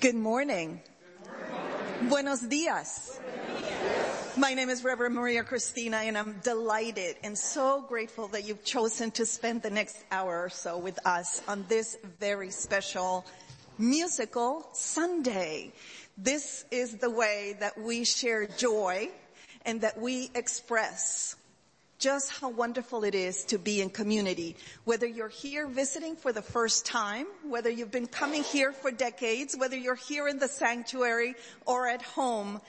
Good morning. Buenos dias. My name is Reverend Maria Cristina and I'm delighted and so grateful that you've chosen to spend the next hour or so with us on this very special musical Sunday. This is the way that we share joy and that we express just how wonderful it is to be in community. Whether you're here visiting for the first time, whether you've been coming here for decades, whether you're here in the sanctuary or at home,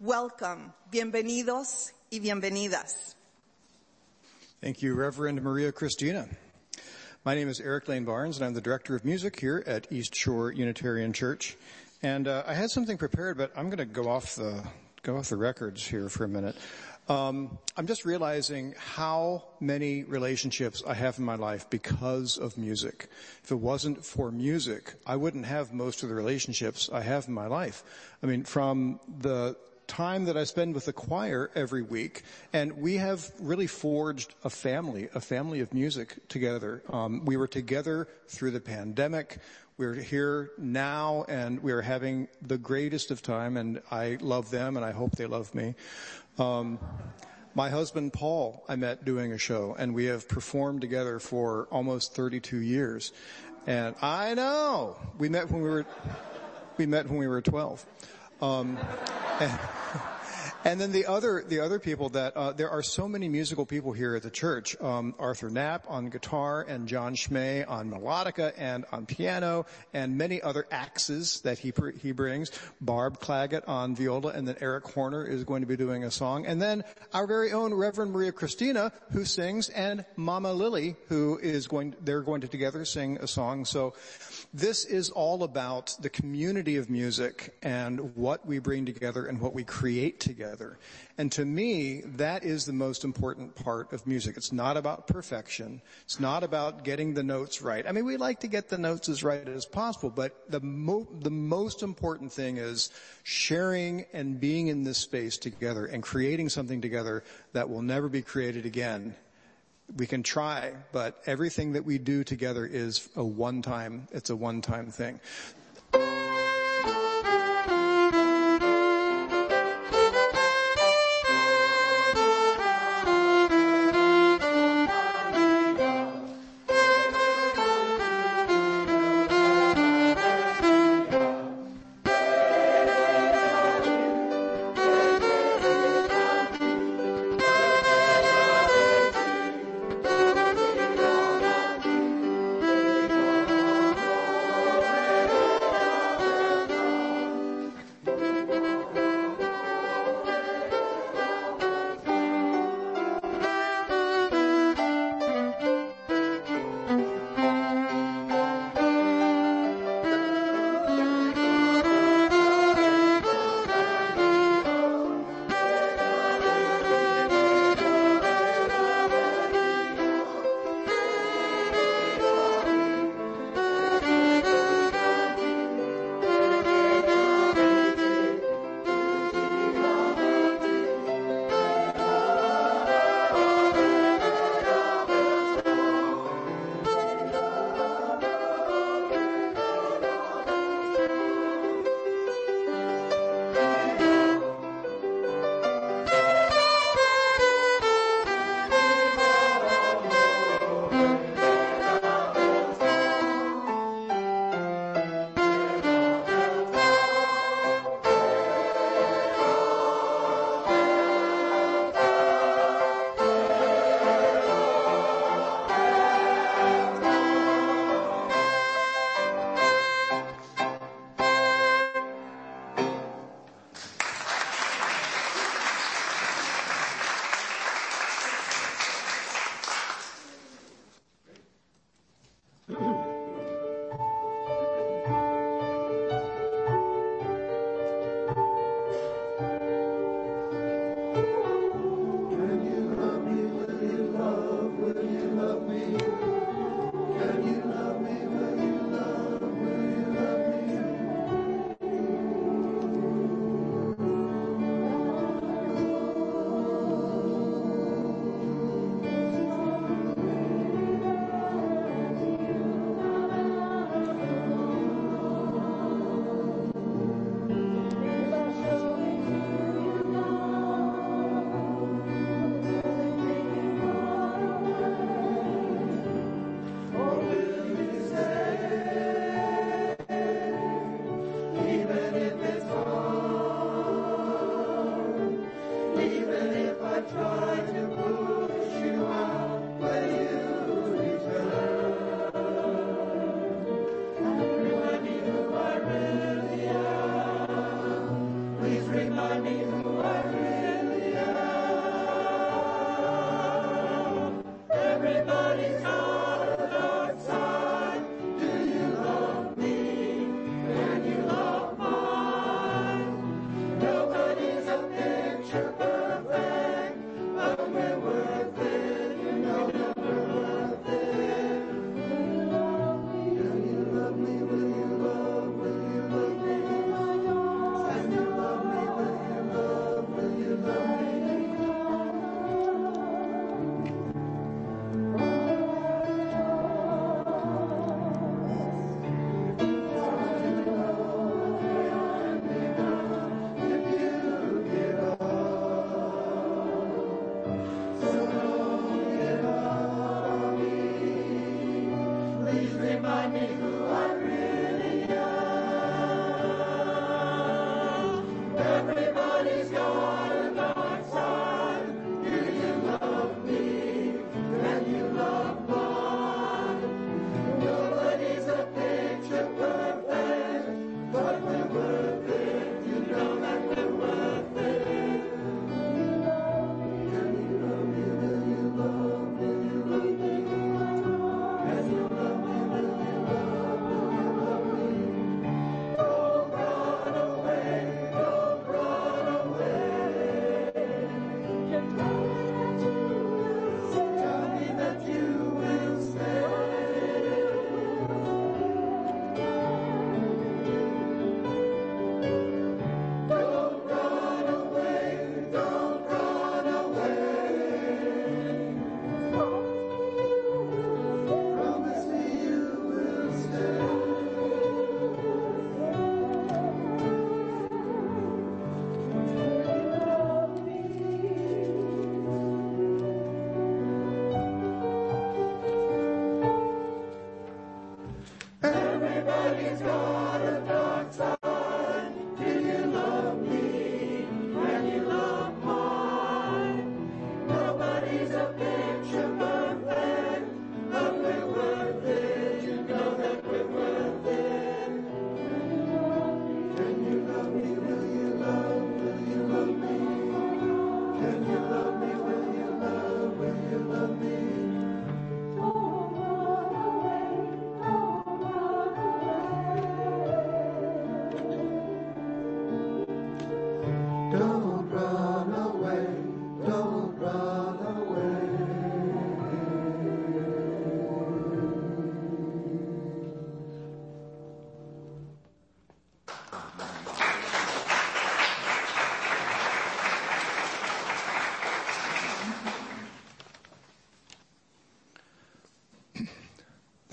welcome. Bienvenidos y bienvenidas. Thank you, Reverend Maria Cristina. My name is Eric Lane Barnes and I'm the Director of Music here at East Shore Unitarian Church. And uh, I had something prepared, but I'm going to go off the go off the records here for a minute. Um, I'm just realizing how many relationships I have in my life because of music. If it wasn't for music, I wouldn't have most of the relationships I have in my life. I mean, from the time that I spend with the choir every week, and we have really forged a family, a family of music together. Um, we were together through the pandemic. We're here now and we're having the greatest of time and I love them and I hope they love me. Um, my husband Paul, I met doing a show, and we have performed together for almost 32 years. And I know we met when we were we met when we were 12. Um, and, and then the other, the other people that, uh, there are so many musical people here at the church. Um, Arthur Knapp on guitar and John Schmay on melodica and on piano and many other axes that he, he brings. Barb Claggett on viola and then Eric Horner is going to be doing a song. And then our very own Reverend Maria Christina who sings and Mama Lily who is going, they're going to together sing a song. So this is all about the community of music and what we bring together and what we create together. And to me, that is the most important part of music. It's not about perfection. It's not about getting the notes right. I mean, we like to get the notes as right as possible, but the, mo- the most important thing is sharing and being in this space together and creating something together that will never be created again we can try, but everything that we do together is a one time, it's a one time thing.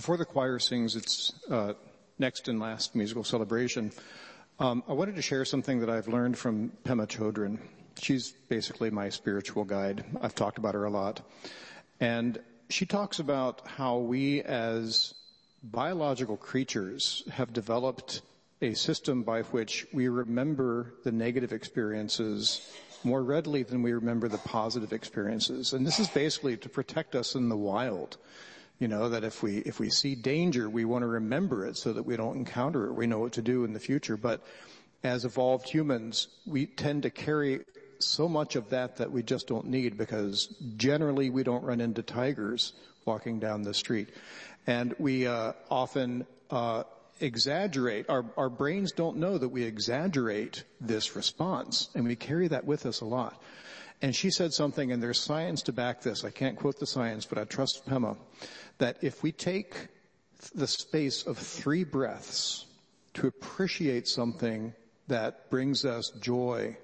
Before the choir sings its uh, next and last musical celebration, um, I wanted to share something that I've learned from Pema Chodron. She's basically my spiritual guide. I've talked about her a lot. And she talks about how we as biological creatures have developed a system by which we remember the negative experiences more readily than we remember the positive experiences. And this is basically to protect us in the wild. You know, that if we, if we see danger, we want to remember it so that we don't encounter it. We know what to do in the future. But as evolved humans, we tend to carry so much of that that we just don't need because generally we don't run into tigers walking down the street. And we, uh, often, uh, exaggerate, our, our brains don't know that we exaggerate this response and we carry that with us a lot. And she said something, and there's science to back this. I can't quote the science, but I trust Pema, that if we take the space of three breaths to appreciate something that brings us joy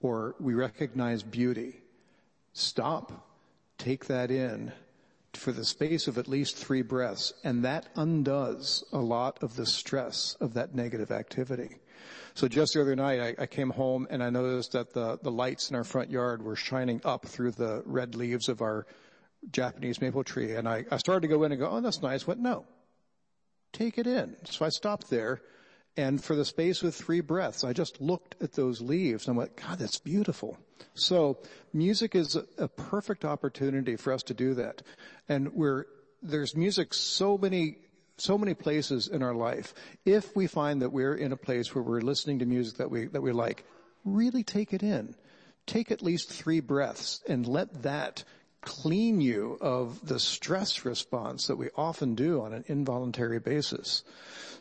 or we recognize beauty, stop, take that in for the space of at least three breaths, and that undoes a lot of the stress of that negative activity. So just the other night, I, I, came home and I noticed that the, the lights in our front yard were shining up through the red leaves of our Japanese maple tree. And I, I started to go in and go, oh, that's nice. What? No. Take it in. So I stopped there and for the space of three breaths, I just looked at those leaves and went, God, that's beautiful. So music is a perfect opportunity for us to do that. And we're, there's music so many so many places in our life. If we find that we're in a place where we're listening to music that we, that we like, really take it in. Take at least three breaths and let that clean you of the stress response that we often do on an involuntary basis.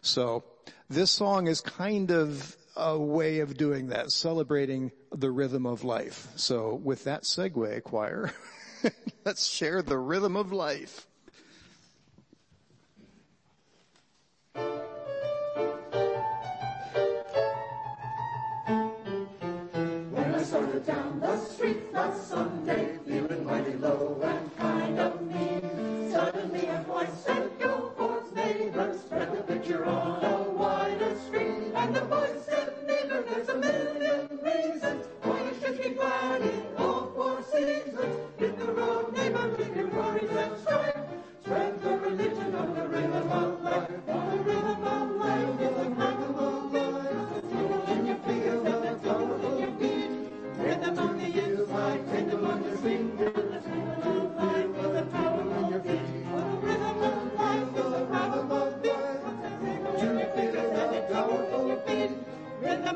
So this song is kind of a way of doing that, celebrating the rhythm of life. So with that segue, choir, let's share the rhythm of life.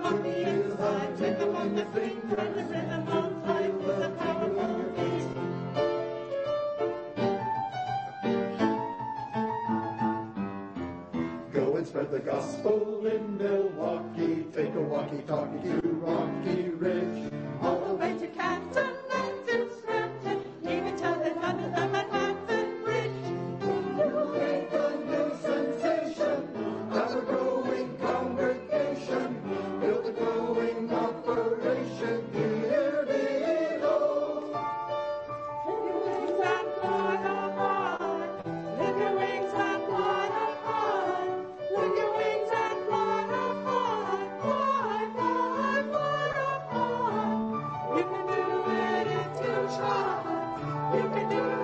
On your feet. Go and spread the gospel in Milwaukee. Take a walkie-talkie to Rocky Ridge. Thank you.